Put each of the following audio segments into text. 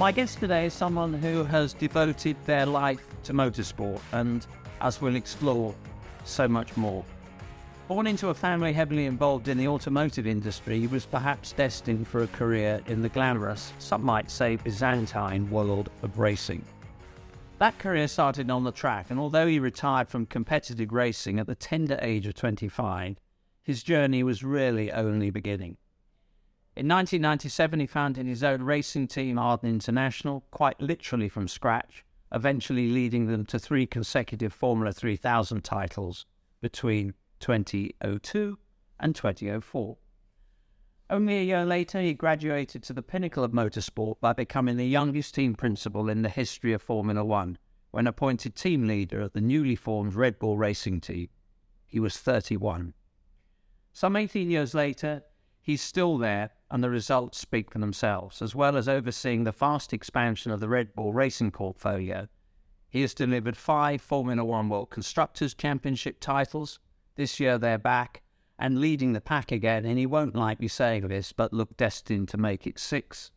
My guest today is someone who has devoted their life to motorsport and, as we'll explore, so much more. Born into a family heavily involved in the automotive industry, he was perhaps destined for a career in the glamorous, some might say Byzantine world of racing. That career started on the track, and although he retired from competitive racing at the tender age of 25, his journey was really only beginning. In 1997, he founded his own racing team, Arden International, quite literally from scratch, eventually leading them to three consecutive Formula 3000 titles between 2002 and 2004. Only a year later, he graduated to the pinnacle of motorsport by becoming the youngest team principal in the history of Formula One when appointed team leader of the newly formed Red Bull racing team. He was 31. Some 18 years later, he's still there, and the results speak for themselves, as well as overseeing the fast expansion of the Red Bull racing portfolio. He has delivered five Formula One World Constructors' Championship titles, this year they're back and leading the pack again, and he won't like me saying this, but look destined to make it six.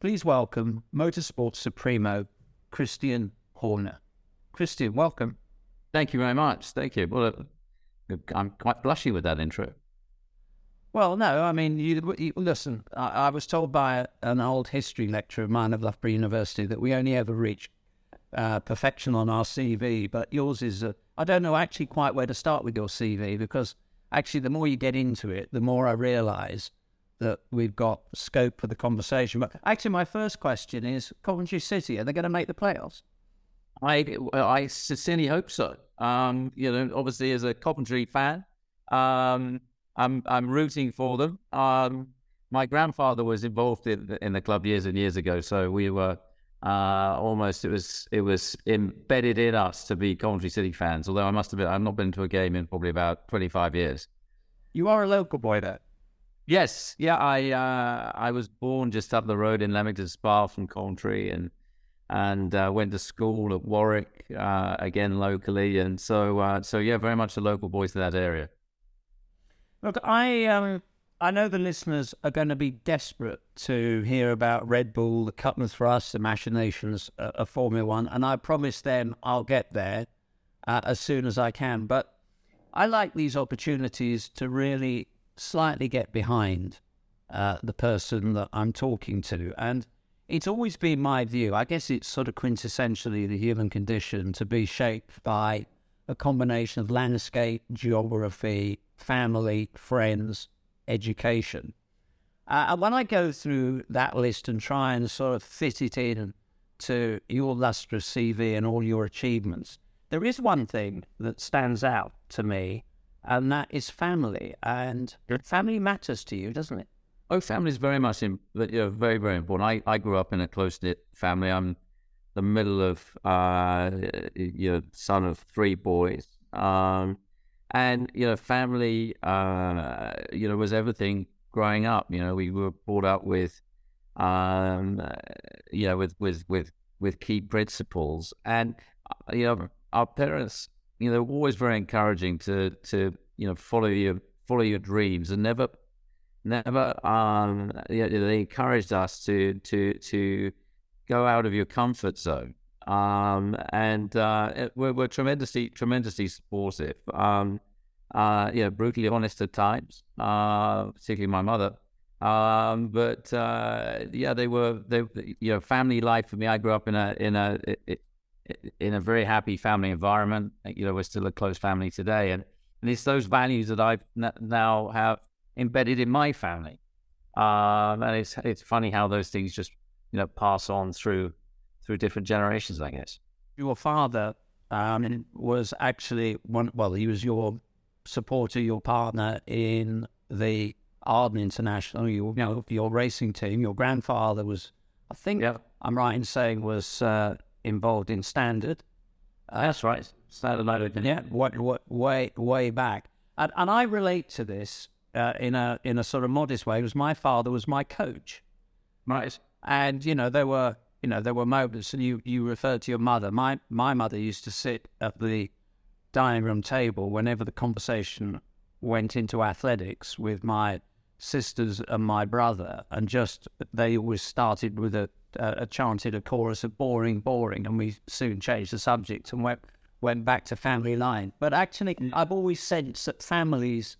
Please welcome Motorsport Supremo, Christian Horner. Christian, welcome. Thank you very much. Thank you. Well, I'm quite blushy with that intro. Well, no, I mean, you, you listen. I, I, was told by an old history lecturer of mine at Loughborough University that we only ever reach uh, perfection on our CV, but yours is. I don't know actually quite where to start with your CV because actually, the more you get into it, the more I realise that we've got scope for the conversation. But actually, my first question is: Coventry City are they going to make the playoffs? I I sincerely hope so. Um, you know, obviously, as a Coventry fan, um, I'm I'm rooting for them. Um, my grandfather was involved in, in the club years and years ago, so we were uh, almost it was it was embedded in us to be Coventry City fans. Although I must admit I've not been to a game in probably about twenty five years. You are a local boy, then. Yes, yeah. I uh, I was born just up the road in Leamington Spa from Coventry, and and uh, went to school at Warwick uh, again locally, and so uh, so yeah, very much a local boy to that area. Look, I um, I know the listeners are going to be desperate to hear about Red Bull, the cut and thrust, the machinations of Formula One, and I promise them I'll get there uh, as soon as I can. But I like these opportunities to really slightly get behind uh, the person that I'm talking to. And it's always been my view, I guess it's sort of quintessentially the human condition to be shaped by a combination of landscape, geography, family, friends, education. Uh, and when I go through that list and try and sort of fit it in to your lustrous CV and all your achievements, there is one thing that stands out to me, and that is family. And family matters to you, doesn't it? Oh, family is very much in, you know, very, very important. I, I grew up in a close knit family. I'm the middle of, uh, you know, son of three boys. Um, and you know, family, uh, you know, was everything growing up. You know, we were brought up with, um, you know, with with with with key principles, and uh, you know, our parents, you know, were always very encouraging to to you know follow your follow your dreams and never never um you know, they encouraged us to to to go out of your comfort zone um, and uh, we're, we're, tremendously, tremendously supportive. Um, uh, brutally honest at times, uh, particularly my mother. Um, but uh, yeah, they were they, you know, family life for me. I grew up in a in a in a very happy family environment. You know, we're still a close family today, and, and it's those values that I now have embedded in my family. Um, and it's it's funny how those things just you know pass on through through different generations, I guess. Your father um, was actually one. Well, he was your supporter, your partner in the Arden International. You, you know, your racing team. Your grandfather was, I think, yep. I'm right in saying, was uh, involved in Standard. Uh, That's right, Standard Motor. Yeah, what, what, way way back, and, and I relate to this uh, in a in a sort of modest way. Because my father was my coach, right? And you know there were you know, there were moments, and you, you referred to your mother. My my mother used to sit at the dining room table whenever the conversation went into athletics with my sisters and my brother, and just they always started with a, uh, chanted a chorus of boring, boring, and we soon changed the subject and went went back to family line. But actually. I've always sensed that families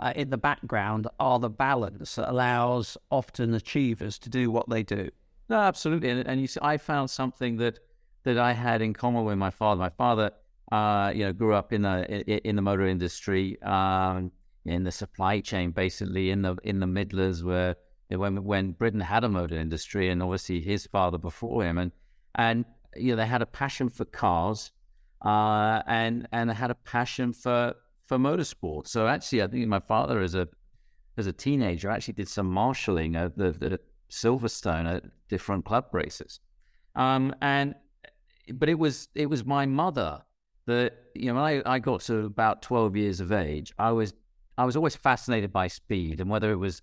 uh, in the background are the balance that allows often achievers to do what they do. No, absolutely. And, and you see, I found something that that I had in common with my father. My father, uh, you know, grew up in the in the motor industry, um, in the supply chain, basically in the in the Midlands, where when when Britain had a motor industry, and obviously his father before him, and and you know they had a passion for cars, uh, and and had a passion for for motorsport. So actually, I think my father, as a as a teenager, actually did some marshalling at the, the Silverstone at different club races. Um, and but it was it was my mother that you know I, I got to about twelve years of age. I was I was always fascinated by speed and whether it was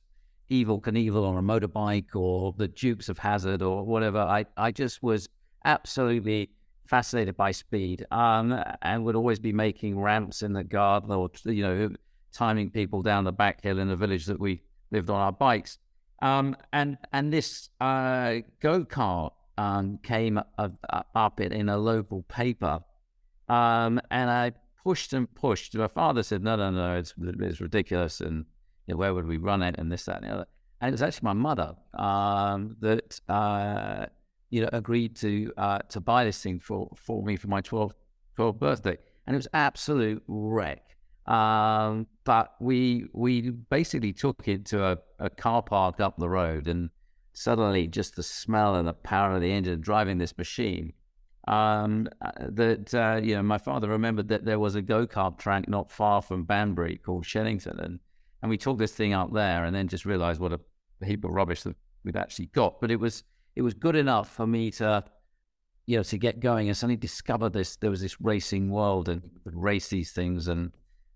Evel Knievel on a motorbike or the Dukes of Hazzard or whatever. I I just was absolutely fascinated by speed um, and would always be making ramps in the garden or, you know, timing people down the back hill in the village that we lived on our bikes. Um, and and this uh, go kart um, came up in, a local paper, um, and I pushed and pushed. My father said, "No, no, no, it's, it's ridiculous, and you know, where would we run it, and this, that, and the other." And it was actually my mother um, that uh, you know, agreed to uh, to buy this thing for, for me for my 12th, 12th birthday. And it was absolute wreck. Um, but we we basically took it to a, a, car park up the road, and suddenly just the smell and the power of the engine driving this machine. Um, uh, that uh, you know, my father remembered that there was a go kart track not far from Banbury called Shenington, and and we took this thing up there, and then just realised what a heap of rubbish that we'd actually got. But it was it was good enough for me to, you know, to get going and suddenly discover this. There was this racing world and race these things and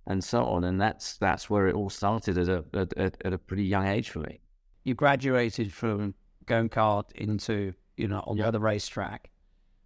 and so on. And that's that's where it all started at a at, at a pretty young age for me. You graduated from going kart into you know on the other racetrack,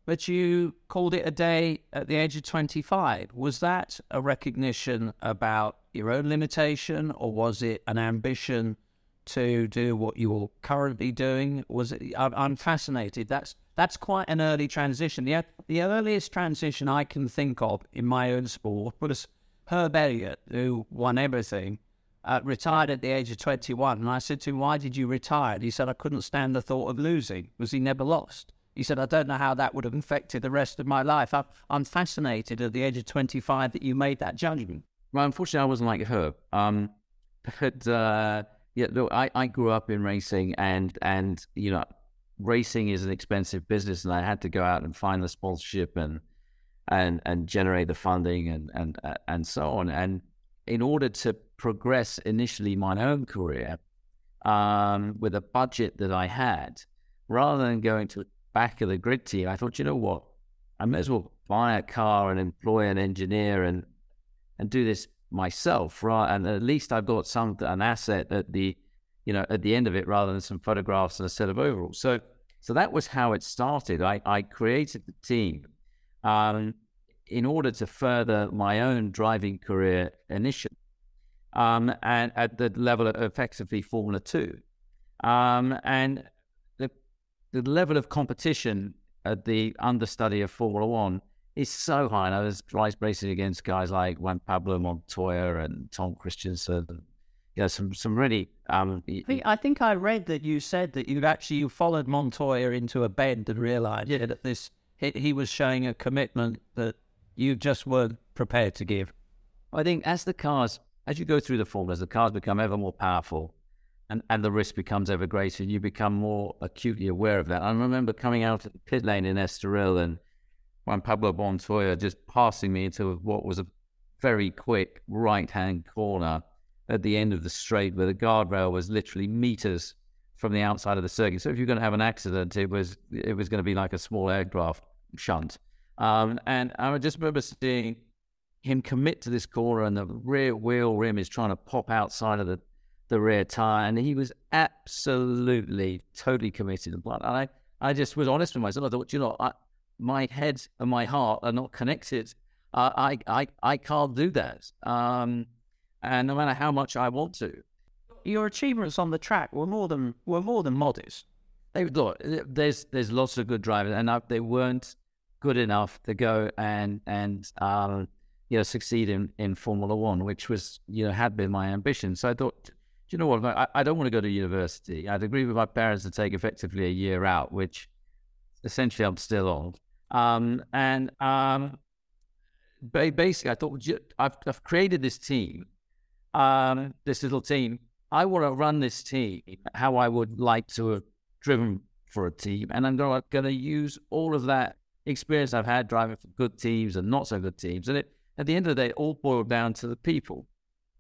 but you called it a day at the age of twenty five. Was that a recognition about your own limitation, or was it an ambition? To do what you're currently doing? Was it? I'm fascinated. That's that's quite an early transition. The the earliest transition I can think of in my own sport was Herb Elliott, who won everything, uh, retired at the age of 21. And I said to him, "Why did you retire?" He said, "I couldn't stand the thought of losing." Was he never lost? He said, "I don't know how that would have affected the rest of my life." I'm, I'm fascinated at the age of 25 that you made that judgment. Well, unfortunately, I wasn't like Herb. Um, but uh, yeah, look, I, I grew up in racing, and and you know, racing is an expensive business, and I had to go out and find the sponsorship and and and generate the funding and and uh, and so on. And in order to progress initially my own career um, with a budget that I had, rather than going to the back of the grid team, I thought, you know what, I may as well buy a car and employ an engineer and and do this myself, right? And at least I've got some an asset at the, you know, at the end of it rather than some photographs and a set of overalls. So, so that was how it started. I, I created the team um, in order to further my own driving career initially, um, and at the level of effectively Formula Two, um, and the the level of competition at the understudy of Formula One is so high. And I was racing against guys like Juan Pablo Montoya and Tom Kristensen. And, you know, some some really. Um, I, think, I think I read that you said that you actually you followed Montoya into a bend and realised yeah. that this he, he was showing a commitment that you just weren't prepared to give. I think as the cars, as you go through the formulas, the cars become ever more powerful, and, and the risk becomes ever greater. You become more acutely aware of that. I remember coming out of the pit lane in Estoril and Juan Pablo Montoya just passing me into what was a very quick right hand corner at the end of the straight where the guardrail was literally meters from the outside of the circuit. So if you're going to have an accident, it was it was going to be like a small aircraft shunt. Um, and I just remember seeing him commit to this corner, and the rear wheel rim is trying to pop outside of the, the rear tire, and he was absolutely totally committed. And I I just was honest with myself. I thought, you know, I, my head and my heart are not connected. Uh, I, I, I can't do that. Um, and no matter how much I want to. Your achievements on the track were more than were more than modest. they thought there's there's lots of good drivers, and I, they weren't good enough to go and and um, you know succeed in, in Formula One, which was you know had been my ambition. So I thought, do you know what, I, I don't want to go to university. I'd agree with my parents to take effectively a year out, which essentially I'm still on. Um, and um, basically, I thought I've, I've created this team, um, this little team. I want to run this team how I would like to have driven for a team, and I'm going to use all of that experience I've had driving for good teams and not so good teams. And it, at the end of the day, it all boiled down to the people.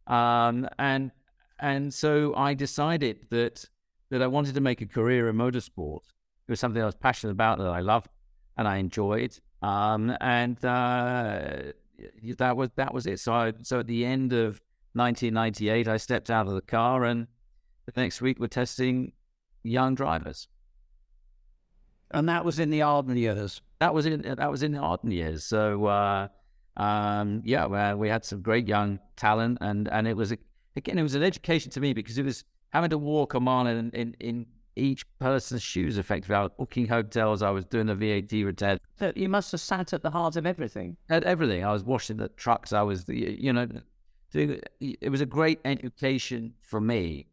Um, and and so I decided that that I wanted to make a career in motorsport. It was something I was passionate about that I loved and I enjoyed. Um, and uh, that was that was it. So I, so at the end of 1998, I stepped out of the car, and the next week we're testing young drivers. And that was in the Arden years. That was in that was in the Arden years. So uh, um, yeah, well, we had some great young talent, and and it was again it was an education to me because it was having to walk a mile in in, in each person's shoes effectively. I was booking hotels, I was doing the VAT return. So you must have sat at the heart of everything. At everything. I was washing the trucks, I was, the you know, doing, it was a great education for me.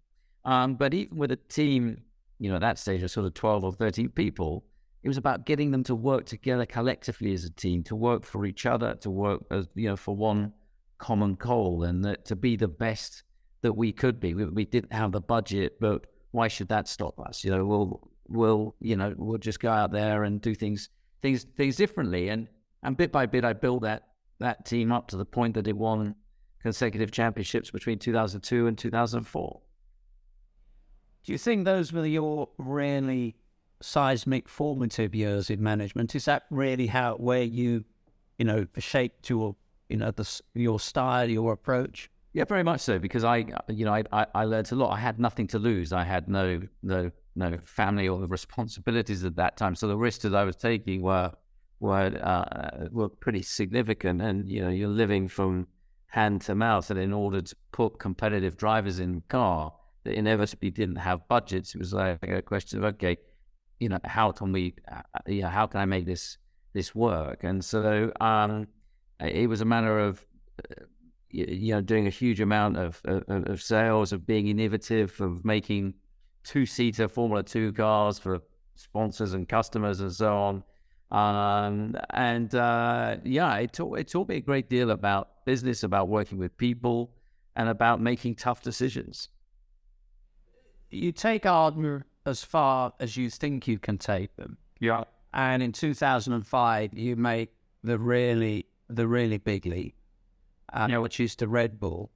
Um, but even with a team, you know, at that stage of sort of 12 or 13 people, it was about getting them to work together collectively as a team, to work for each other, to work as, you know, for one common goal and that to be the best that we could be. We, we didn't have the budget, but why should that stop us? You know, we'll we'll you know we'll just go out there and do things things things differently, and and bit by bit, I built that that team up to the point that it won consecutive championships between 2002 and 2004. Do you think those were your really seismic formative years in management? Is that really how where you you know shaped your you know the your style, your approach? Yeah, very much so. Because I, you know, I, I, I learned a lot. I had nothing to lose. I had no, no, no family or responsibilities at that time. So the risks that I was taking were, were, uh, were pretty significant. And you know, you're living from hand to mouth. And in order to put competitive drivers in car that inevitably didn't have budgets, it was like a question of okay, you know, how can we, uh, you know, how can I make this this work? And so um, it was a matter of uh, you know, doing a huge amount of, of, of sales, of being innovative, of making two seater Formula Two cars for sponsors and customers and so on. Um, and uh, yeah, it taught, it taught me a great deal about business, about working with people, and about making tough decisions. You take Arden as far as you think you can take them. Yeah. And in 2005, you make the really, the really big leap uh, yeah. which is the Red Bull.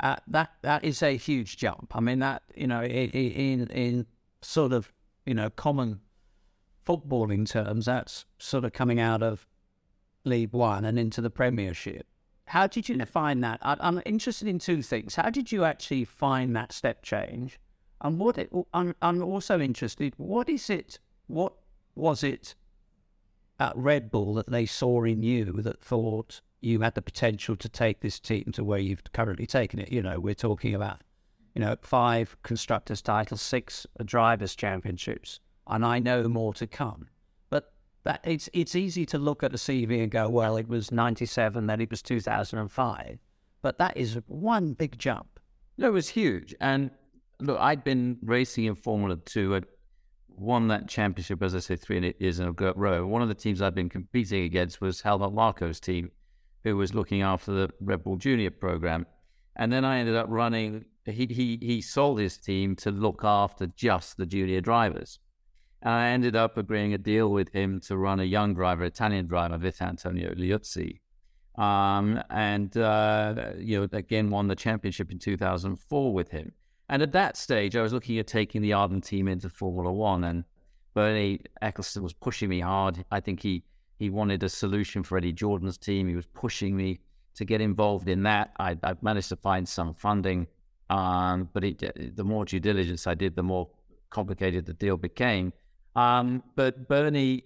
Uh, that that is a huge jump. I mean that you know in in sort of you know common footballing terms, that's sort of coming out of League One and into the Premiership. How did you find that? I, am interested in two things. How did you actually find that step change? And what it, I'm, I'm also interested. What is it? What was it at Red Bull that they saw in you that thought you had the potential to take this team to where you've currently taken it. You know, we're talking about, you know, five constructors' titles, six drivers' championships, and I know more to come. But that it's it's easy to look at a CV and go, well, it was '97, then it was 2005, but that is one big jump. No, it was huge. And look, I'd been racing in Formula Two. I'd won that championship, as I say, three years in a row. One of the teams I'd been competing against was Helmut Marko's team who was looking after the Red Bull Junior program. And then I ended up running, he, he, he sold his team to look after just the junior drivers. And I ended up agreeing a deal with him to run a young driver, Italian driver, Vitantonio Liuzzi. Um, and, uh, you know, again, won the championship in 2004 with him. And at that stage, I was looking at taking the Arden team into Formula One, and Bernie Ecclestone was pushing me hard. I think he he wanted a solution for Eddie Jordan's team. He was pushing me to get involved in that. I, I managed to find some funding, um, but it, the more due diligence I did, the more complicated the deal became. Um, but Bernie,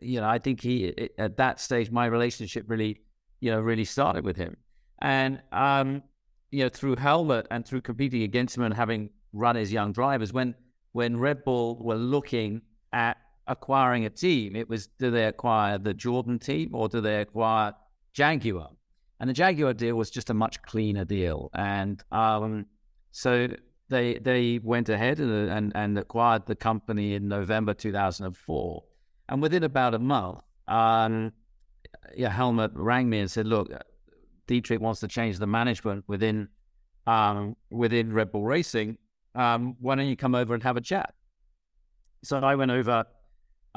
you know, I think he it, at that stage my relationship really, you know, really started with him, and um, you know, through Helmut and through competing against him and having run his young drivers when when Red Bull were looking at acquiring a team, it was do they acquire the Jordan team or do they acquire Jaguar? And the Jaguar deal was just a much cleaner deal. And um, so they they went ahead and, and, and acquired the company in November 2004. And within about a month, um, yeah, Helmut rang me and said, "Look, Dietrich wants to change the management within um, within Red Bull Racing. Um, why don't you come over and have a chat?" So I went over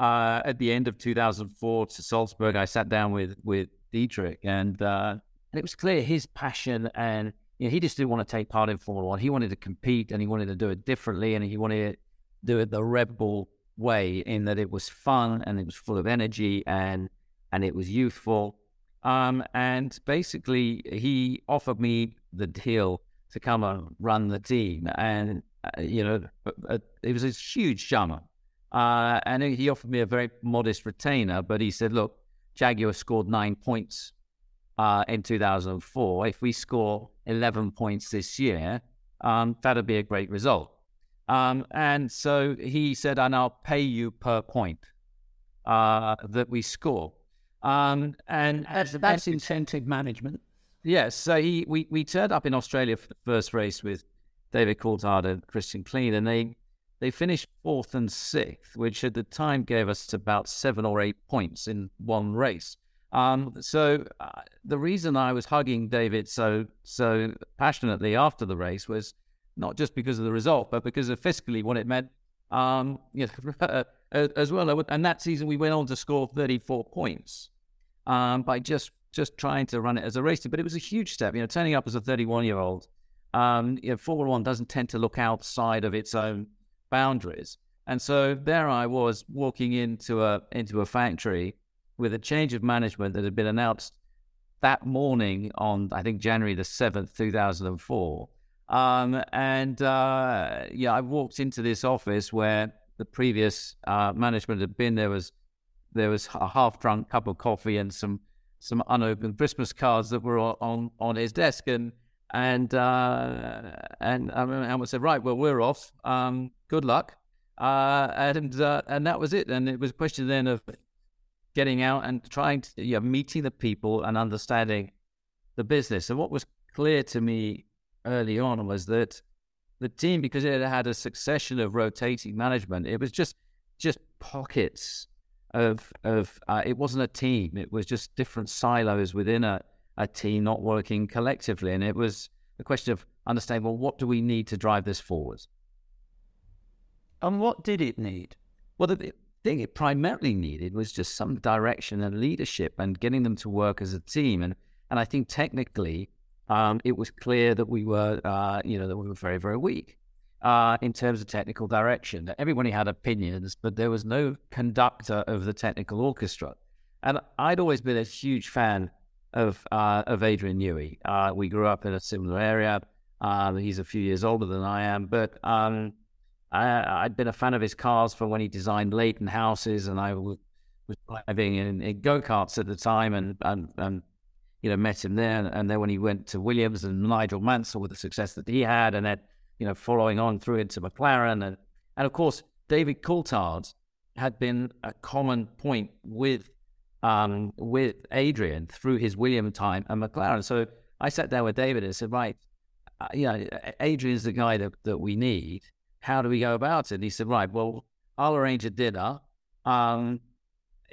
uh, at the end of 2004 to Salzburg. I sat down with with Dietrich, and uh, and it was clear his passion and you know, he just didn't want to take part in Formula One. He wanted to compete and he wanted to do it differently and he wanted to do it the Red Bull way in that it was fun and it was full of energy and and it was youthful. Um, and basically, he offered me the deal to come and run the team, and uh, you know, uh, it was a huge summer. Uh, and he offered me a very modest retainer, but he said, "Look, Jaguar scored nine points uh, in 2004. If we score 11 points this year, um, that'd be a great result. Um, and so he said, and I'll pay you per point uh, that we score. Um, and that's, that's and, incentive management. Yes. So he, we, we turned up in Australia for the first race with David Coulthard and Christian Klien, and they, they finished fourth and sixth, which at the time gave us about seven or eight points in one race. Um, so uh, the reason I was hugging David so so passionately after the race was not just because of the result, but because of fiscally what it meant. Um, you know, as well. And that season we went on to score 34 points um, by just just trying to run it as a race. But it was a huge step. You know, turning up as a 31 year old. Um, you know, Formula One doesn't tend to look outside of its own boundaries. And so there I was walking into a into a factory with a change of management that had been announced that morning on, I think, January the 7th, 2004. Um, and uh, yeah, I walked into this office where the previous uh, management had been. There was there was a half drunk cup of coffee and some some unopened Christmas cards that were on on his desk, and and uh, and I said, right, well, we're off. Um, good luck. Uh, and uh, and that was it. And it was a question then of getting out and trying to, you know, meeting the people and understanding the business. And what was clear to me early on was that the team, because it had a succession of rotating management, it was just just pockets of of uh, it wasn't a team. It was just different silos within a, a team not working collectively. And it was a question of understanding, well, what do we need to drive this forward? And what did it need? Well, the, thing it primarily needed was just some direction and leadership and getting them to work as a team. And and I think technically, um, it was clear that we were, uh, you know, that we were very very weak uh, in terms of technical direction. That everybody had opinions, but there was no conductor of the technical orchestra. And I'd always been a huge fan of uh, of Adrian Newey. Uh, we grew up in a similar area. Um, he's a few years older than I am, but um, I, had been a fan of his cars from when he designed Leyton Houses, and I was, driving in, in go karts at the time, and, and and you know met him there. And then when he went to Williams and Nigel Mansell with the success that he had, and then you know following on through into McLaren, and and of course David Coulthard had been a common point with um, with Adrian through his William time and McLaren. So I sat down with David and said, right, uh, you know, Adrian's the guy that, that we need how do we go about it? And he said, right, well, I'll arrange a dinner. Um,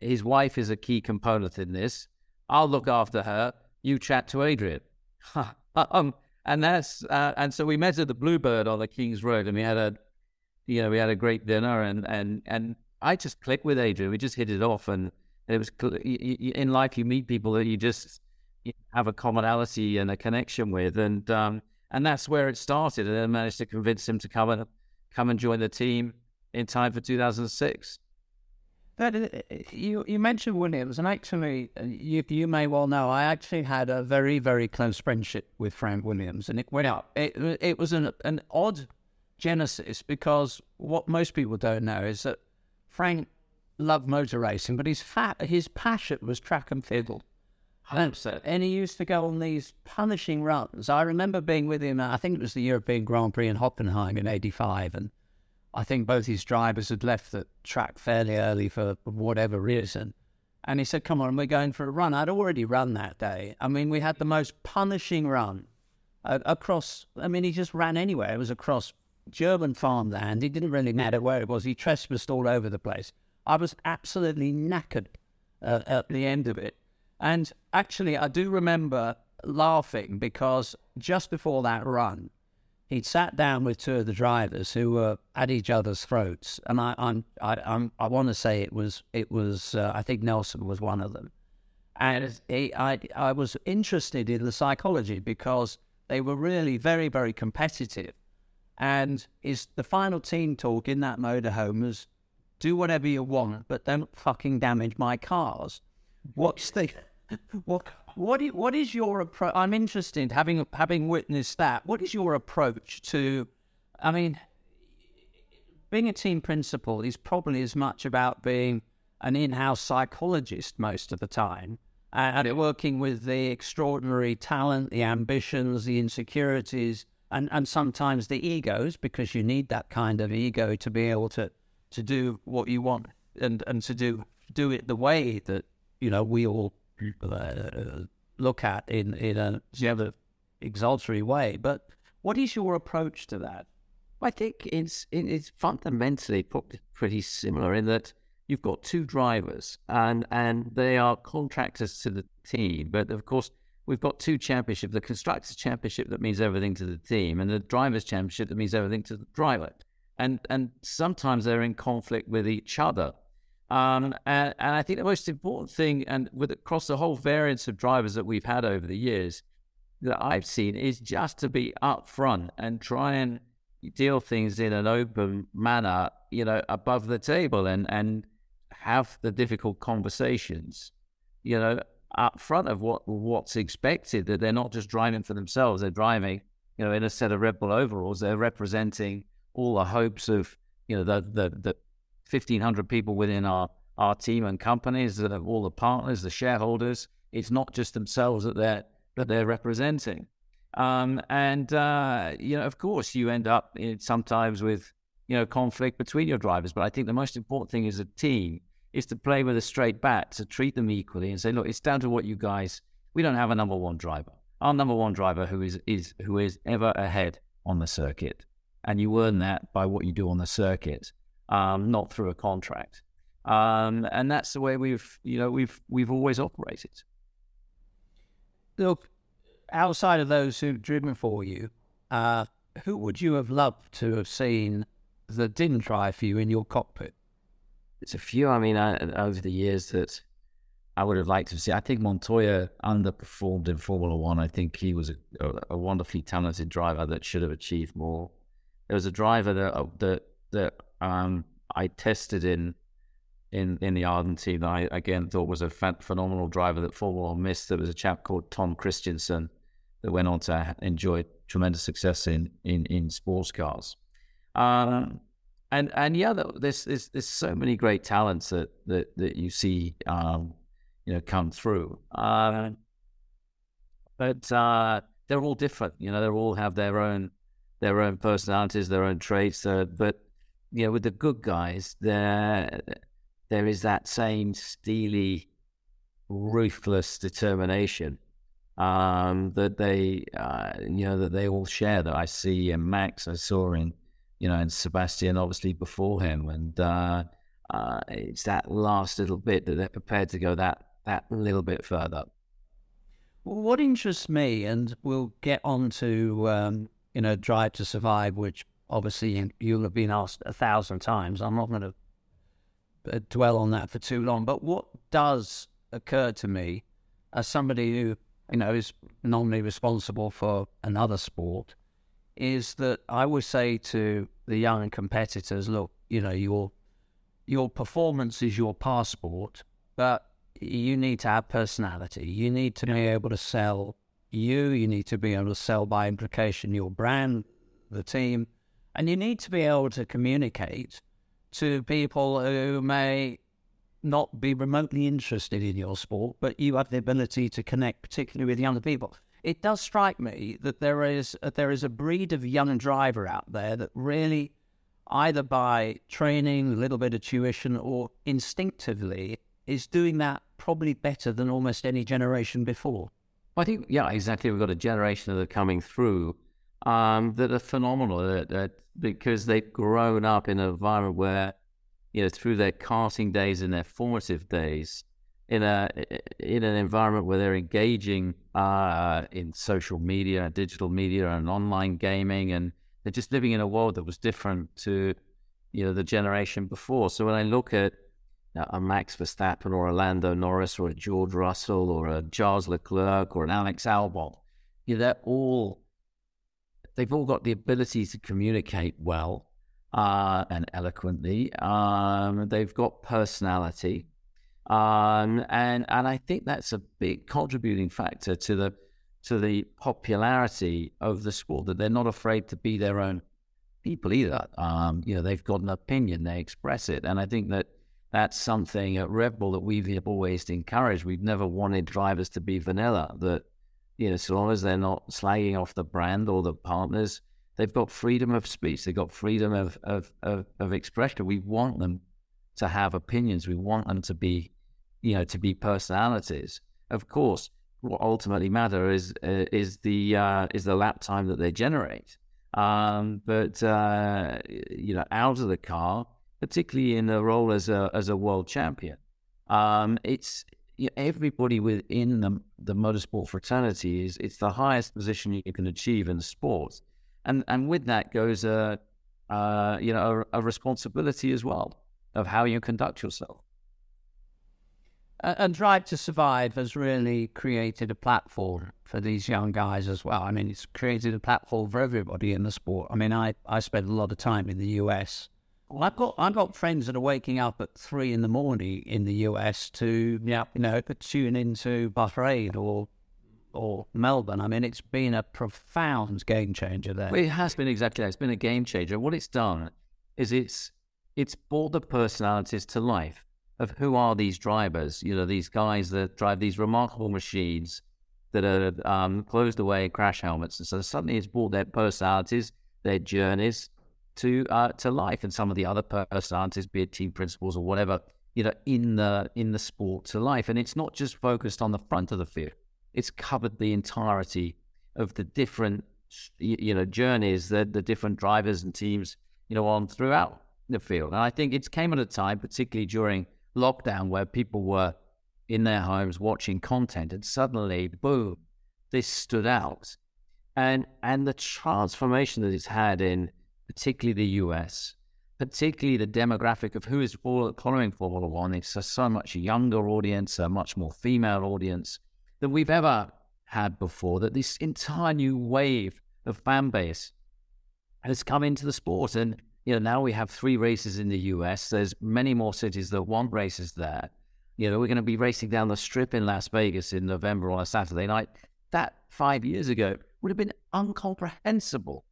his wife is a key component in this. I'll look after her. You chat to Adrian. um, and that's uh, and so we met at the Bluebird on the King's Road, and we had a, you know, we had a great dinner, and and and I just clicked with Adrian. We just hit it off, and it was in life you meet people that you just have a commonality and a connection with, and um, and that's where it started. And I managed to convince him to come and come and join the team in time for 2006. But uh, you you mentioned Williams, and actually, uh, you you may well know I actually had a very very close friendship with Frank Williams, and it went up. It it was an an odd genesis because what most people don't know is that Frank loved motor racing, but his fat his passion was track and field. And he used to go on these punishing runs. I remember being with him, I think it was the European Grand Prix in Hockenheim in 85. And I think both his drivers had left the track fairly early for whatever reason. And he said, Come on, we're going for a run. I'd already run that day. I mean, we had the most punishing run uh, across, I mean, he just ran anywhere. It was across German farmland. It didn't really matter where it was. He trespassed all over the place. I was absolutely knackered uh, at the end of it. And actually, I do remember laughing because just before that run, he'd sat down with two of the drivers who were at each other's throats, and I, I, I'm, I want to say it was, it was, uh, I think Nelson was one of them, and he, I, I was interested in the psychology because they were really very, very competitive, and is the final team talk in that motorhome was, do whatever you want, but don't fucking damage my cars. What's the what what is, what is your approach? I'm interested, having having witnessed that. What is your approach to? I mean, being a team principal is probably as much about being an in-house psychologist most of the time, and working with the extraordinary talent, the ambitions, the insecurities, and and sometimes the egos, because you need that kind of ego to be able to to do what you want and and to do do it the way that you know we all uh, look at in in a rather exaltatory way. But what is your approach to that? I think it's it's fundamentally pretty similar in that you've got two drivers and and they are contractors to the team, but of course we've got two championships: the constructors championship that means everything to the team, and the drivers championship that means everything to the driver. And and sometimes they're in conflict with each other. Um, and, and, I think the most important thing, and with across the whole variance of drivers that we've had over the years, that I've seen is just to be upfront and try and deal things in an open manner, you know, above the table and and have the difficult conversations, you know, up front of what what's expected. That they're not just driving for themselves; they're driving, you know, in a set of Red Bull overalls. They're representing all the hopes of, you know, the the the 1,500 people within our, our team and companies, that all the partners, the shareholders. It's not just themselves that they're that they're representing. Um, and uh, you know, of course, you end up in, sometimes with you know conflict between your drivers. But I think the most important thing as a team is to play with a straight bat, to treat them equally, and say, look, it's down to what you guys. We don't have a number one driver. Our number one driver, who is is who is ever ahead on the circuit, and you earn that by what you do on the circuit um, not through a contract. Um, and that's the way we've, you know, we've we've always operated. Look, outside of those who've driven for you, uh, who would you have loved to have seen that didn't drive for you in your cockpit? It's a few. I mean, I, over the years that I would have liked to see. I think Montoya underperformed in Formula One. I think he was a, a wonderfully talented driver that should have achieved more. There was a driver that that that um, I tested in in in the Argentine. I again thought was a phenomenal driver that Formula missed. There was a chap called Tom Kristensen that went on to enjoy tremendous success in in in sports cars. Um, and and yeah, there's, there's there's so many great talents that that that you see um, you know come through. Uh, but uh, they're all different. You know, they all have their own their own personalities, their own traits. Uh, but you know, with the good guys, there there is that same steely, ruthless determination um, that they, uh, you know, that they all share. That I see in Max, I saw in, you know, and Sebastian, obviously before him, and uh, uh, it's that last little bit that they're prepared to go that that little bit further. What interests me, and we'll get on to um, you know, Drive to Survive, which obviously you'll have been asked a thousand times. I'm not going to uh, dwell on that for too long. But what does occur to me as somebody who, you know, is normally responsible for another sport is that I would say to the young competitors, look, you know, your your performance is your passport, but you need to have personality. You need to be able to sell you. You need to be able to sell by implication your brand, the team, and you need to be able to communicate to people who may not be remotely interested in your sport, but you have the ability to connect, particularly with younger people. It does strike me that there is uh, there is a breed of young driver out there that really either by training, a little bit of tuition, or instinctively, is doing that probably better than almost any generation before. I think, yeah, exactly. We've got a generation that are coming through um, that are phenomenal that, that, because they've grown up in an environment where, you know, through their karting days and their formative days, in a in an environment where they're engaging uh, in social media digital media and online gaming, and they're just living in a world that was different to you know the generation before. So when I look at a Max Verstappen or a Lando Norris or a George Russell or a Charles Leclerc or an Alex Albon, you know, they're all they've all got the ability to communicate well uh, and eloquently. Um, they've got personality. Um, and and I think that's a big contributing factor to the to the popularity of the sport that they're not afraid to be their own people either. Um, you know, they've got an opinion, they express it, and I think that that's something at Red Bull that we've always encouraged. We've never wanted drivers to be vanilla. That you know, so long as they're not slagging off the brand or the partners, they've got freedom of speech. They've got freedom of of, of, of expression. We want them to have opinions. We want them to be you know, to be personalities. Of course, what ultimately matter is uh, is the uh, is the lap time that they generate. Um, but uh, you know, out of the car, particularly in a role as a as a world champion, um, it's you know, everybody within the, the motorsport fraternity is it's the highest position you can achieve in the sport, and and with that goes a uh, you know a, a responsibility as well of how you conduct yourself. And Drive to Survive has really created a platform for these young guys as well. I mean, it's created a platform for everybody in the sport. I mean, I, I spent a lot of time in the US. Well, I've got I've got friends that are waking up at three in the morning in the US to yeah. you know tune into Bahrain or or Melbourne. I mean, it's been a profound game changer there. Well, it has been exactly that. It's been a game changer. What it's done is it's it's brought the personalities to life of who are these drivers, you know, these guys that drive these remarkable machines that are um, closed away crash helmets. And so suddenly it's brought their personalities, their journeys to uh, to life, and some of the other personalities, be it team principals or whatever, you know, in the in the sport to life. And it's not just focused on the front of the field; it's covered the entirety of the different you know journeys that the different drivers and teams you know on throughout the field. And I think it came at a time, particularly during lockdown where people were in their homes watching content and suddenly boom this stood out and and the transformation that it's had in particularly the US particularly the demographic of who is following Formula One it's a so much younger audience a much more female audience than we've ever had before that this entire new wave of fan base has come into the sport and you know, now we have three races in the US. There's many more cities that want races there. You know, we're going to be racing down the strip in Las Vegas in November on a Saturday night. That five years ago would have been incomprehensible.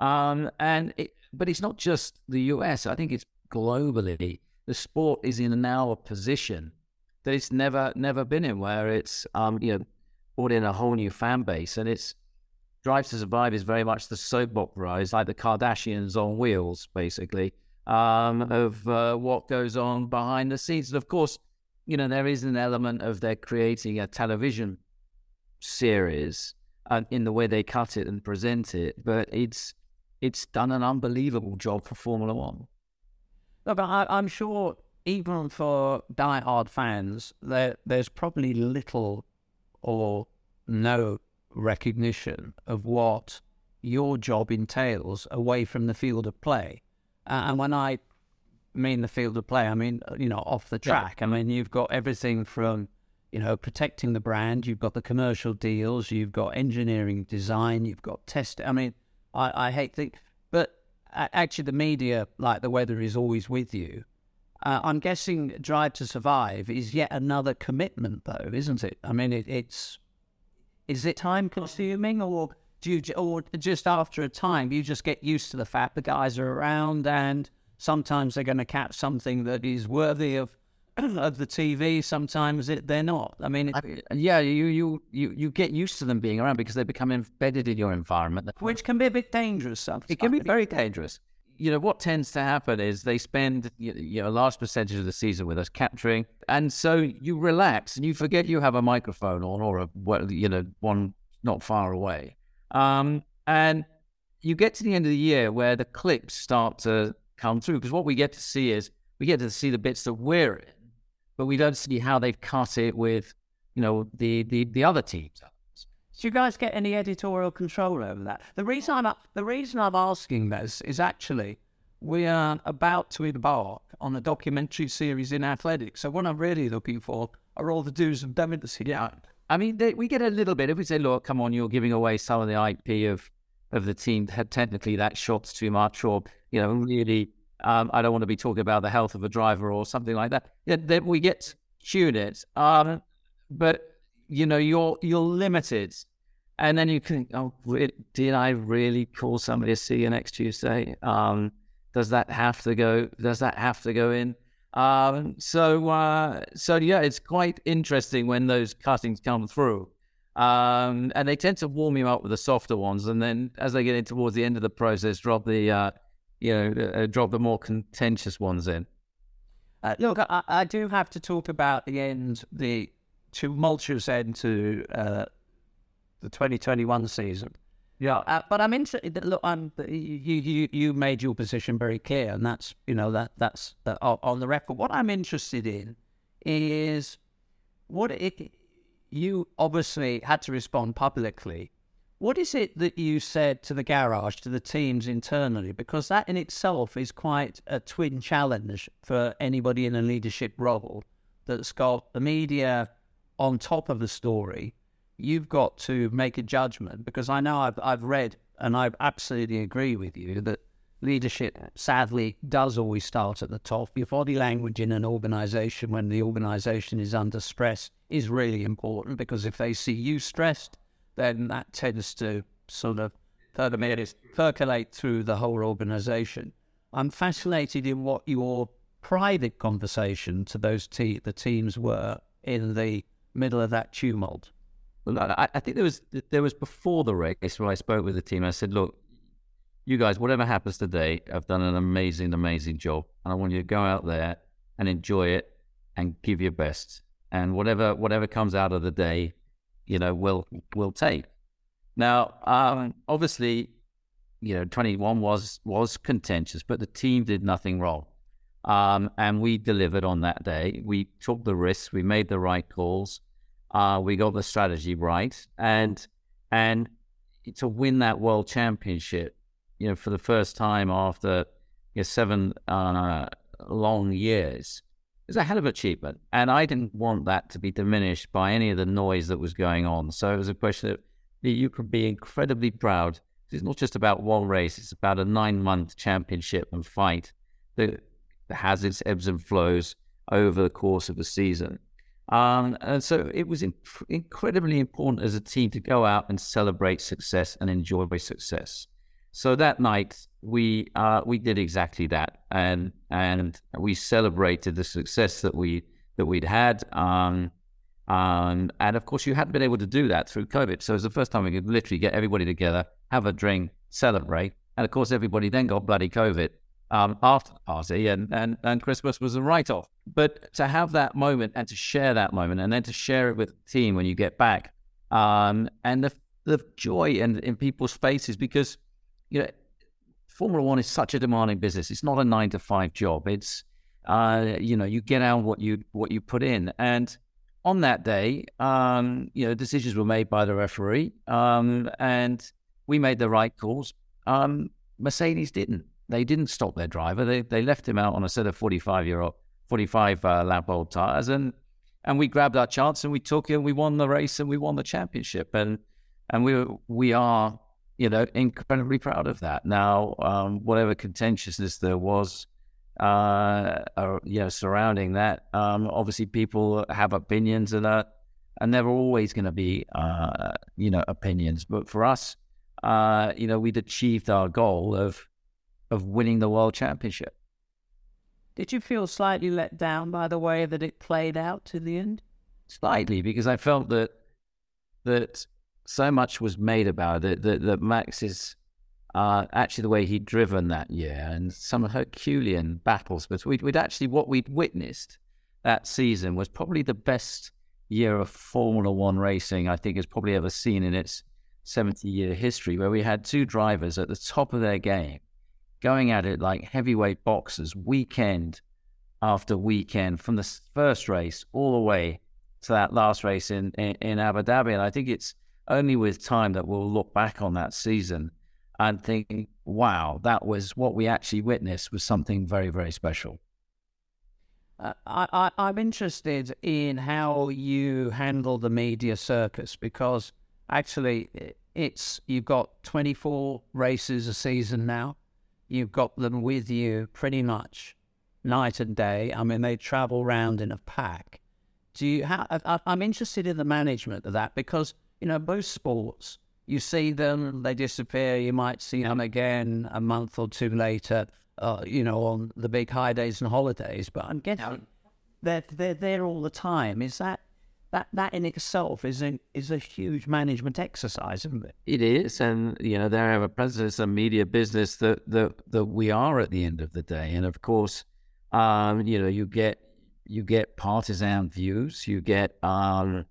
Um, and it, but it's not just the US. I think it's globally. The sport is in now a position that it's never never been in, where it's um, you know brought in a whole new fan base, and it's Drive to Survive is very much the soap opera. It's like the Kardashians on wheels, basically, um, of uh, what goes on behind the scenes. And of course, you know, there is an element of they're creating a television series uh, in the way they cut it and present it, but it's it's done an unbelievable job for Formula One. No, but I, am sure even for die-hard fans, there, there's probably little or no recognition of what your job entails away from the field of play. Uh, and when I mean the field of play, I mean, uh, you know, off the track. Yeah. I mean, you've got everything from, you know, protecting the brand, you've got the commercial deals, you've got engineering design, you've got test. I mean, I, I hate the, but actually the media, like the weather is always with you. Uh, I'm guessing Drive to Survive is yet another commitment, though, isn't it? I mean, it, it's is it time consuming or do you, or just after a time, you just get used to the fact the guys are around and sometimes they're going to catch something that is worthy of of the TV. Sometimes it, they're not. I mean, I, yeah, you, you you you get used to them being around because they become embedded in your environment, which can be a bit dangerous. Sometimes. It can be very dangerous. you know, what tends to happen is they spend you know a large percentage of the season with us capturing, and so you relax and you forget you have a microphone on or a you know one not far away, um, and you get to the end of the year where the clips start to come through because what we get to see is we get to see the bits that we're in, but we don't see how they've cut it with you know the the, the other teams. Do you guys get any editorial control over that? The reason I'm the reason I'm asking this is actually we are about to embark on a documentary series in athletics. So what I'm really looking for are all the do's and don'ts. Yeah, I mean they, we get a little bit if we say, look, come on, you're giving away some of the IP of of the team. Technically, that shot's too much, or you know, really, um, I don't want to be talking about the health of a driver or something like that. Yeah, then we get tune it. Um, but you know, you're you're limited and then you can, oh, did I really call somebody to see you next Tuesday? Um, does that have to go? Does that have to go in? Um, so, uh, so yeah, it's quite interesting when those cuttings come through. Um, and they tend to warm you up with the softer ones, and then as they get in towards the end of the process, drop the, uh, you know, uh, drop the more contentious ones in. Uh, look, I, I, do have to talk about the end, the tumultuous end to uh, the 2021 season. Yeah, uh, but I'm interested. Look, I'm you, you you made your position very clear, and that's you know that that's uh, on the record. What I'm interested in is what it. You obviously had to respond publicly. What is it that you said to the garage, to the teams internally? Because that in itself is quite a twin challenge for anybody in a leadership role that's got the media on top of the story you've got to make a judgment because I know I've, I've read and I absolutely agree with you that leadership sadly does always start at the top. Your body language in an organization when the organization is under stress is really important because if they see you stressed, then that tends to sort of percolate through the whole organization. I'm fascinated in what your private conversation to those te- the teams were in the middle of that tumult. I, I think there was there was before the race where I spoke with the team. I said, "Look, you guys, whatever happens today, I've done an amazing, amazing job, and I want you to go out there and enjoy it and give your best. And whatever whatever comes out of the day, you know, we'll we'll take." Now, um, obviously, you know, 21 was was contentious, but the team did nothing wrong. Um, and we delivered on that day. We took the risks. We made the right calls. Uh, we got the strategy right, and and to win that world championship, you know, for the first time after you know, seven uh, long years, is a hell of achievement. And I didn't want that to be diminished by any of the noise that was going on. So it was a question that you could be incredibly proud. It's not just about one race; it's about a nine-month championship and fight that has its ebbs and flows over the course of a season. Um, and so it was incredibly important as a team to go out and celebrate success and enjoy success. So that night we uh, we did exactly that, and and we celebrated the success that we that we'd had. Um, um, and of course, you hadn't been able to do that through COVID. So it was the first time we could literally get everybody together, have a drink, celebrate. And of course, everybody then got bloody COVID um, after the party, and, and, and Christmas was a write off. But to have that moment and to share that moment, and then to share it with the team when you get back, um, and the the joy in, in people's faces, because you know, Formula One is such a demanding business. It's not a nine to five job. It's uh, you know, you get out what you what you put in, and on that day, um, you know, decisions were made by the referee, um, and we made the right calls. Um, Mercedes didn't they didn't stop their driver. They they left him out on a set of 45 year old 45 uh, lap old tires and and we grabbed our chance and we took it and we won the race and we won the championship and and we we are you know incredibly proud of that. Now um, whatever contentiousness there was uh, uh, you know surrounding that um, obviously people have opinions and are and they're always going to be uh, you know opinions but for us uh, you know we'd achieved our goal of of winning the world championship. Did you feel slightly let down by the way that it played out to the end? Slightly, because I felt that that so much was made about it that, that Max's uh, actually the way he'd driven that year and some Herculean battles. But we'd, we'd actually, what we'd witnessed that season was probably the best year of Formula One racing I think has probably ever seen in its 70 year history, where we had two drivers at the top of their game going at it like heavyweight boxers weekend after weekend from the first race all the way to that last race in, in, in Abu Dhabi. And I think it's only with time that we'll look back on that season and think, wow, that was what we actually witnessed was something very, very special. Uh, I, I, am interested in how you handle the media circus because actually it's you've got 24 races a season now. You've got them with you pretty much night and day. I mean, they travel around in a pack. Do you? I, I'm interested in the management of that because you know both sports. You see them, they disappear. You might see them again a month or two later uh, you know, on the big high days and holidays. But I'm getting they're they're there all the time. Is that that that in itself is a is a huge management exercise, isn't it? It is, and you know, there are presidents of media business that that that we are at the end of the day, and of course, um, you know, you get you get partisan views, you get um,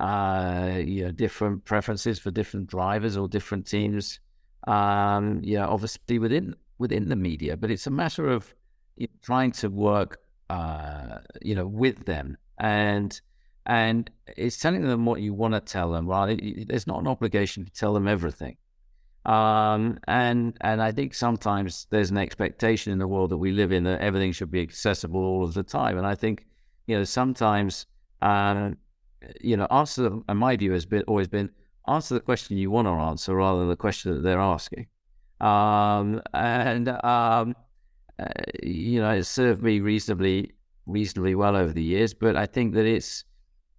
uh, you know, different preferences for different drivers or different teams. Um, you know, obviously within within the media, but it's a matter of you know, trying to work, uh, you know, with them and and it's telling them what you want to tell them. Right? There's not an obligation to tell them everything. Um, and and I think sometimes there's an expectation in the world that we live in that everything should be accessible all of the time. And I think you know sometimes um, you know answer. And my view has been always been answer the question you want to answer rather than the question that they're asking. Um, and um, uh, you know, it served me reasonably reasonably well over the years. But I think that it's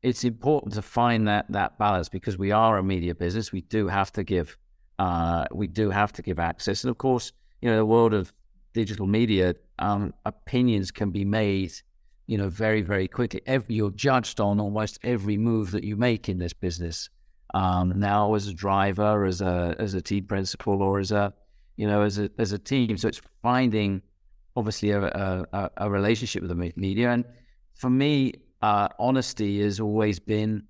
it's important to find that that balance because we are a media business. We do have to give uh, we do have to give access, and of course, you know, the world of digital media, um, opinions can be made, you know, very very quickly. Every, you're judged on almost every move that you make in this business. Um, now, as a driver, as a as a team principal, or as a you know, as a as a team. So it's finding obviously a a, a relationship with the media. And for me, uh, honesty has always been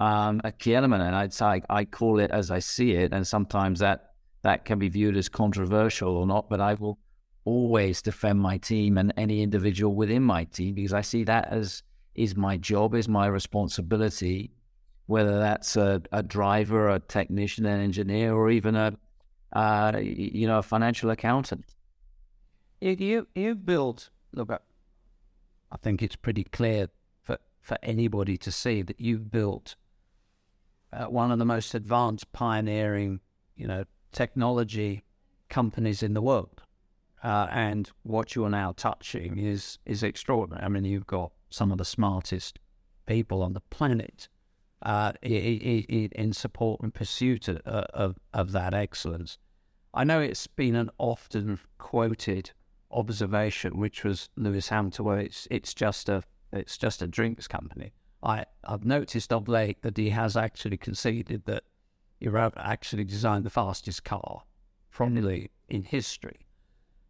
um, a key element, and I'd say I call it as I see it. And sometimes that that can be viewed as controversial or not, but I will always defend my team and any individual within my team because I see that as is my job, is my responsibility, whether that's a, a driver, a technician, an engineer, or even a uh, you know, a financial accountant. You, you, you built, look, I think it's pretty clear for, for anybody to see that you've built uh, one of the most advanced pioneering, you know, technology companies in the world. Uh, and what you're now touching is is extraordinary. I mean, you've got some of the smartest people on the planet uh, in support and pursuit of, of, of that excellence. I know it's been an often quoted observation, which was Lewis Hamilton, where it's it's just a it's just a drinks company. I I've noticed of late that he has actually conceded that Europe actually designed the fastest car, probably in history.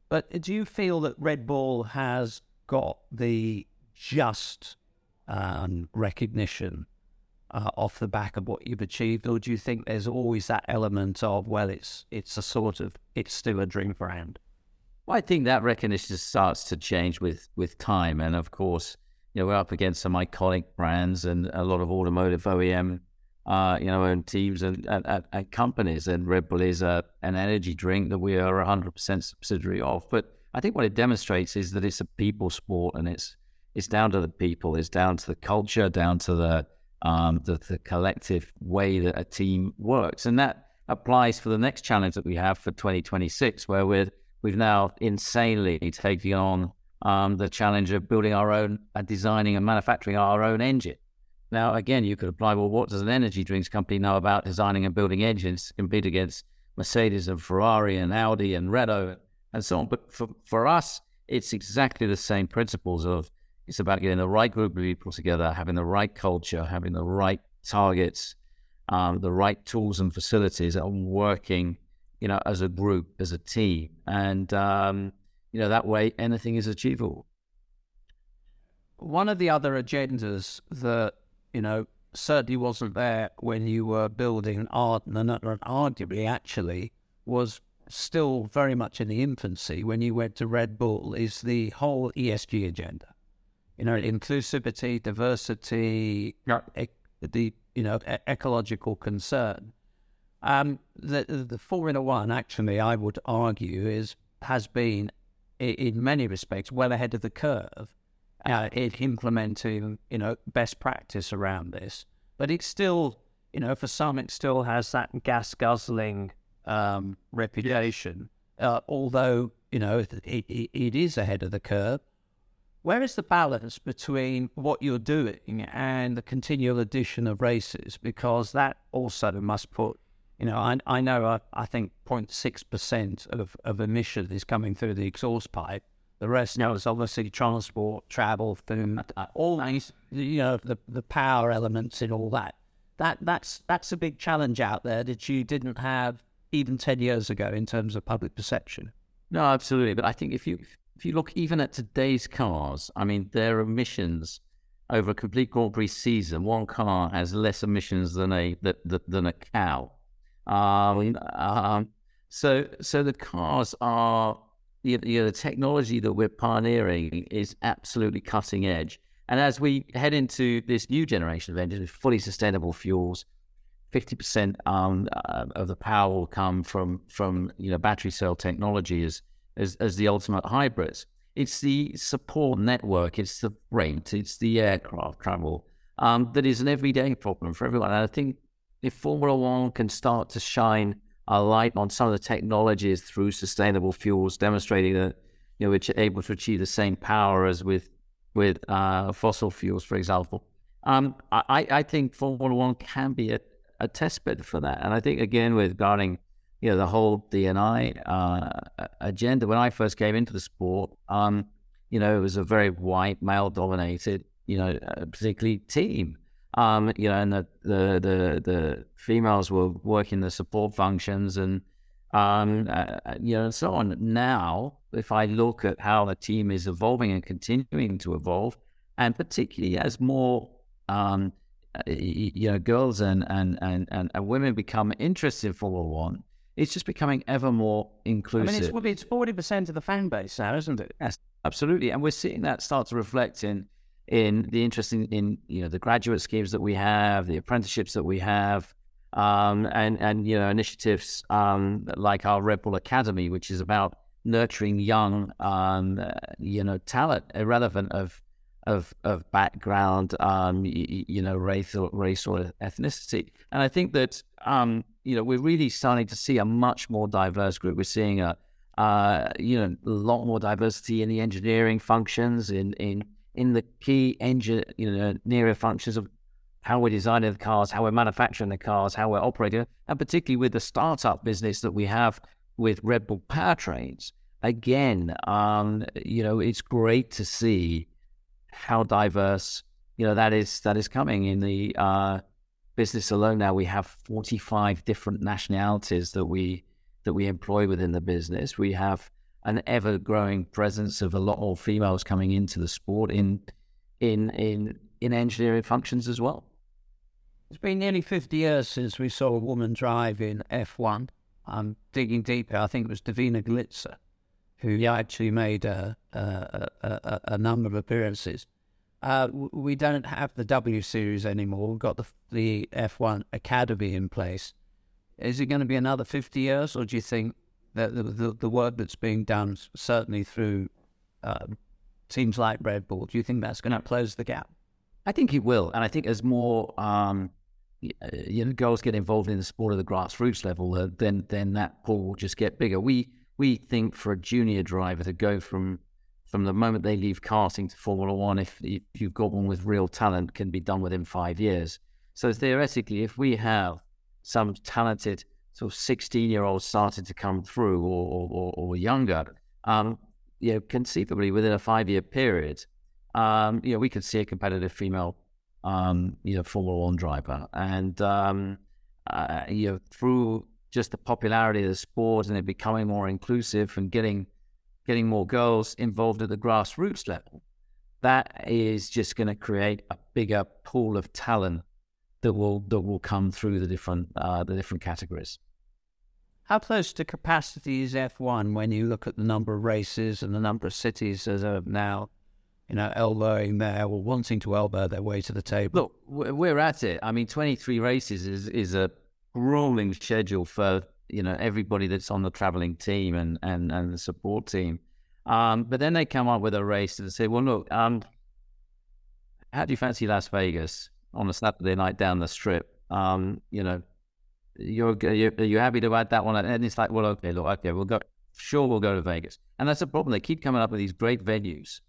But do you feel that Red Bull has got the just um, recognition uh, off the back of what you've achieved, or do you think there's always that element of well, it's it's a sort of it's still a dream brand? Well, I think that recognition starts to change with with time, and of course, you know, we're up against some iconic brands and a lot of automotive OEM, uh, you know, and teams and, and, and, companies. And Red Bull is a, an energy drink that we are 100% subsidiary of. But I think what it demonstrates is that it's a people sport, and it's it's down to the people, it's down to the culture, down to the um, the, the collective way that a team works. And that applies for the next challenge that we have for 2026, where we're, we've now insanely taken on um, the challenge of building our own, uh, designing and manufacturing our own engine. Now, again, you could apply, well, what does an energy drinks company know about designing and building engines to compete against Mercedes and Ferrari and Audi and Renault and so on? But for, for us, it's exactly the same principles of it's about getting the right group of people together, having the right culture, having the right targets, um, the right tools and facilities, and working you know, as a group, as a team, and um, you know that way anything is achievable. One of the other agendas that you know certainly wasn't there when you were building Arden, and arguably actually was still very much in the infancy when you went to Red Bull, is the whole ESG agenda. You know, inclusivity, diversity, yeah. e- the you know e- ecological concern. Um, the the Formula One actually, I would argue, is has been in many respects well ahead of the curve uh, in implementing you know best practice around this. But it's still you know for some it still has that gas guzzling um, reputation. Uh, although you know it, it, it is ahead of the curve. Where is the balance between what you're doing and the continual addition of races? Because that also must put you know, I, I know I, I think 0.6% of, of emission is coming through the exhaust pipe. The rest now is obviously transport, travel, food, all these, you know, the, the power elements and all that. That that's that's a big challenge out there that you didn't have even ten years ago in terms of public perception. No, absolutely. But I think if you if you look even at today's cars, I mean, their emissions over a complete Grand Prix season, one car has less emissions than a than a cow. Um, um, so, so the cars are, you know, the technology that we're pioneering is absolutely cutting edge. And as we head into this new generation of engines, with fully sustainable fuels, fifty percent um, uh, of the power will come from from you know battery cell technology as as, as the ultimate hybrids. It's the support network, it's the rate, it's the aircraft travel um, that is an everyday problem for everyone. And I think if Formula One can start to shine a light on some of the technologies through sustainable fuels, demonstrating that you know are able to achieve the same power as with with uh, fossil fuels, for example. Um, I, I think Formula One can be a, a test bed for that, and I think again with regarding you know the whole D&I uh, agenda. When I first came into the sport, um, you know it was a very white male dominated you know uh, particularly team. Um, you know, and the, the, the the females were working the support functions and um, uh, uh, you know, and so on. Now, if I look at how the team is evolving and continuing to evolve, and particularly as more um, uh, you know, girls and, and, and, and, women become interested in Formula One, it's just becoming ever more inclusive. I mean, it's, it's 40% of the fan base now, isn't it? Yes, absolutely. And we're seeing that start to reflect in in the interest in, you know the graduate schemes that we have, the apprenticeships that we have, um, and and you know initiatives um, like our Red Bull Academy, which is about nurturing young um, you know talent, irrelevant of of of background, um, you, you, know race or race or ethnicity. And I think that um, you know we're really starting to see a much more diverse group. We're seeing a uh, you know a lot more diversity in the engineering functions in in in the key engine, you know, nearer functions of how we're designing the cars, how we're manufacturing the cars, how we're operating, and particularly with the startup business that we have with Red Bull Powertrains. Again, um, you know, it's great to see how diverse, you know, that is that is coming in the uh, business alone. Now we have forty five different nationalities that we that we employ within the business. We have an ever growing presence of a lot more females coming into the sport in in in in engineering functions as well. It's been nearly 50 years since we saw a woman drive in F1. I'm digging deeper. I think it was Divina Galica who actually made a, a, a, a number of appearances. Uh, we don't have the W Series anymore. We've got the, the F1 Academy in place. Is it going to be another 50 years, or do you think the, the, the work that's being done, certainly through uh, teams like Red Bull, do you think that's going to close the gap? I think it will, and I think as more um, uh, you know girls get involved in the sport at the grassroots level, uh, then then that pool will just get bigger. We we think for a junior driver to go from from the moment they leave karting to Formula One, if, if you've got one with real talent, can be done within five years. So theoretically, if we have some talented sort of 16 year olds started to come through or, or, or younger, um, you know, conceivably within a five year period, um, you know, we could see a competitive female, um, you know, Formula One driver. And, um, uh, you know, through just the popularity of the sport and it becoming more inclusive and getting getting more girls involved at the grassroots level, that is just going to create a bigger pool of talent that will that will come through the different uh, the different categories. How close to capacity is F1 when you look at the number of races and the number of cities that are now, you know, elbowing there or wanting to elbow their way to the table? Look, we're at it. I mean, 23 races is, is a grueling schedule for, you know, everybody that's on the traveling team and, and, and the support team. Um, but then they come up with a race and say, well, look, um, how do you fancy Las Vegas on a Saturday night down the strip? Um, you know, you're, you're, are you happy to add that one? And it's like, well, okay, look, okay, we'll go. Sure, we'll go to Vegas. And that's the problem. They keep coming up with these great venues.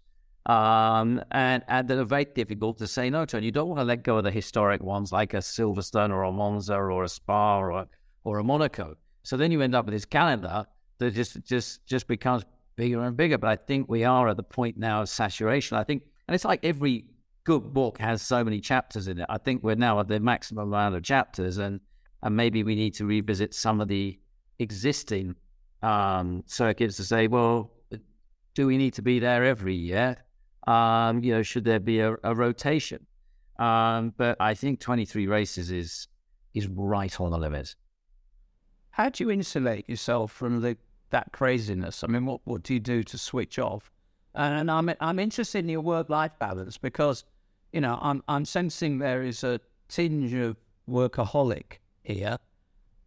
Um, and, and that are very difficult to say no to. And you don't want to let go of the historic ones like a Silverstone or a Monza or a Spa or a, or a Monaco. So then you end up with this calendar that just just just becomes bigger and bigger. But I think we are at the point now of saturation. I think, and it's like every good book has so many chapters in it. I think we're now at the maximum amount of chapters, and and maybe we need to revisit some of the existing um, circuits to say, well, do we need to be there every year? Um, you know, should there be a, a rotation? Um, but I think 23 races is is right on the limit. How do you insulate yourself from the that craziness? I mean, what what do you do to switch off? And I'm I'm interested in your work life balance because you know I'm I'm sensing there is a tinge of workaholic here.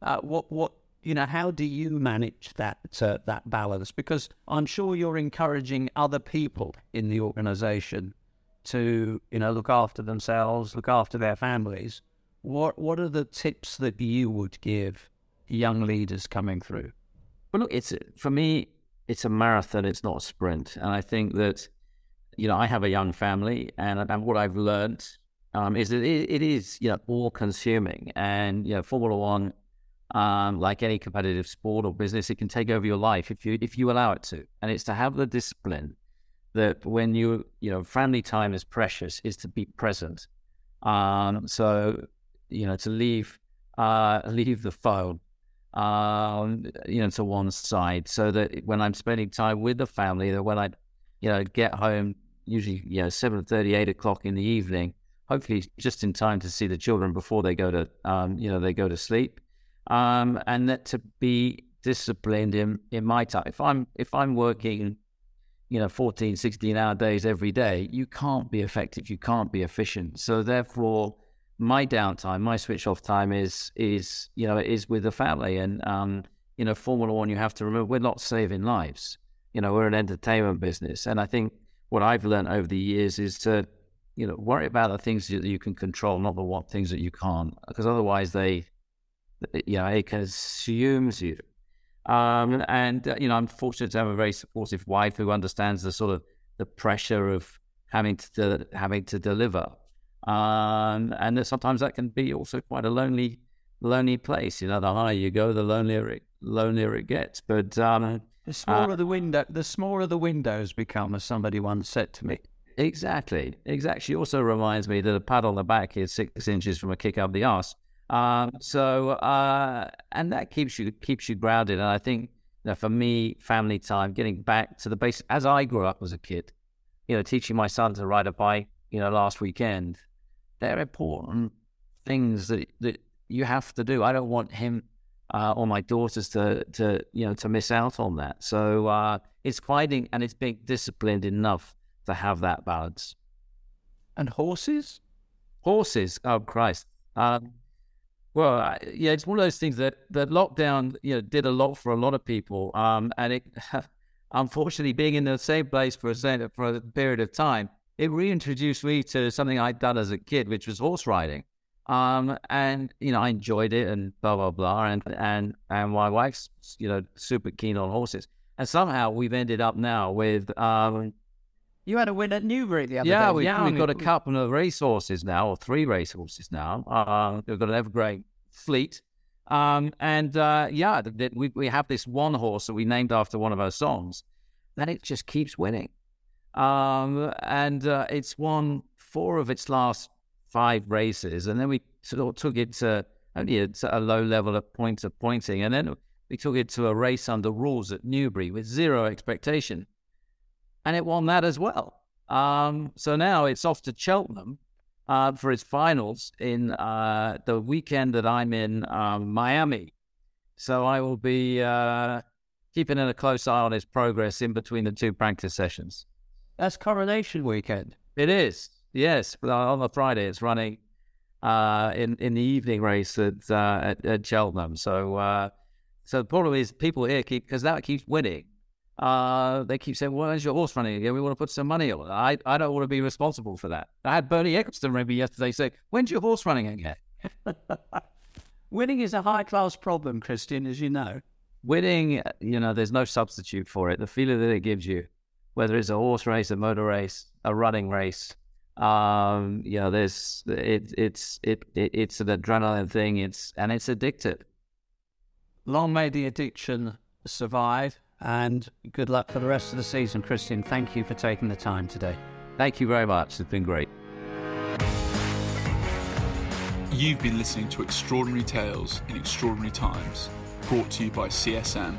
Uh, what what you know? How do you manage that uh, that balance? Because I'm sure you're encouraging other people in the organisation to you know look after themselves, look after their families. What what are the tips that you would give young leaders coming through? Well, look, it's for me, it's a marathon. It's not a sprint, and I think that you know I have a young family, and and what I've learned um, is that it, it is you know all consuming, and you know Formula One, um, like any competitive sport or business, it can take over your life if you if you allow it to, and it's to have the discipline that when you you know family time is precious is to be present. Um, so you know to leave uh, leave the phone um, you know to one side, so that when I'm spending time with the family, that when I you know get home, usually you know seven thirty, eight o'clock in the evening hopefully just in time to see the children before they go to um, you know they go to sleep. Um, and that to be disciplined in in my time. If i'm if i'm working you know 14 16 hour days every day you can't be effective you can't be efficient. So therefore my downtime my switch off time is is you know is with the family. And um you know formula one you have to remember we're not saving lives. You know we're an entertainment business. And i think what i've learned over the years is to you know, worry about the things that you can control, not the what things that you can't, because otherwise they, you know, it consumes you. Um, and uh, you know, I'm fortunate to have a very supportive wife who understands the sort of the pressure of having to having to deliver, um, and that sometimes that can be also quite a lonely, lonely place. You know, the higher you go, the lonelier it lonelier it gets. But um, the smaller uh, the window, the smaller the windows become, as somebody once said to me. Exactly. Exactly. Also reminds me that a pat on the back is six inches from a kick up the arse. Um, so, uh, and that keeps you keeps you grounded. And I think you know, for me, family time, getting back to the base As I grew up as a kid, you know, teaching my son to ride a bike, you know, last weekend, they're important things that that you have to do. I don't want him uh, or my daughters to to you know to miss out on that. So uh, it's finding and it's being disciplined enough to have that balance. And horses? Horses, oh Christ. Um, well, yeah, it's one of those things that that lockdown, you know, did a lot for a lot of people. Um, and it, unfortunately, being in the same place for a for a period of time, it reintroduced me to something I'd done as a kid, which was horse riding. Um, and you know, I enjoyed it, and blah blah blah, and and and my wife's you know super keen on horses, and somehow we've ended up now with um, you had a win at Newbury the other yeah, day. We, yeah, we've got a couple of racehorses now, or three racehorses now. Uh, we've got an evergreen fleet. Um, and uh, yeah, we, we have this one horse that we named after one of our songs, and it just keeps winning. Um, and uh, it's won four of its last five races. And then we sort of took it to only a, a low level of points of pointing. And then we took it to a race under rules at Newbury with zero expectation. And it won that as well. Um, so now it's off to Cheltenham uh, for its finals in uh, the weekend that I'm in um, Miami. So I will be uh, keeping a close eye on his progress in between the two practice sessions. That's coronation weekend. It is, yes. On the Friday, it's running uh, in in the evening race at uh, at, at, Cheltenham. So uh, so the problem is people here keep because that keeps winning. Uh, they keep saying, "When's your horse running again? We want to put some money on it." I I don't want to be responsible for that. I had Bernie Ecclestone ring me yesterday say, "When's your horse running again?" Winning is a high class problem, Christian, as you know. Winning, you know, there's no substitute for it. The feeling that it gives you, whether it's a horse race, a motor race, a running race, um, you know, there's it, it's it, it it's an adrenaline thing. It's and it's addictive. Long may the addiction survive, and good luck for the rest of the season, Christian. Thank you for taking the time today. Thank you very much. It's been great. You've been listening to Extraordinary Tales in Extraordinary Times, brought to you by CSM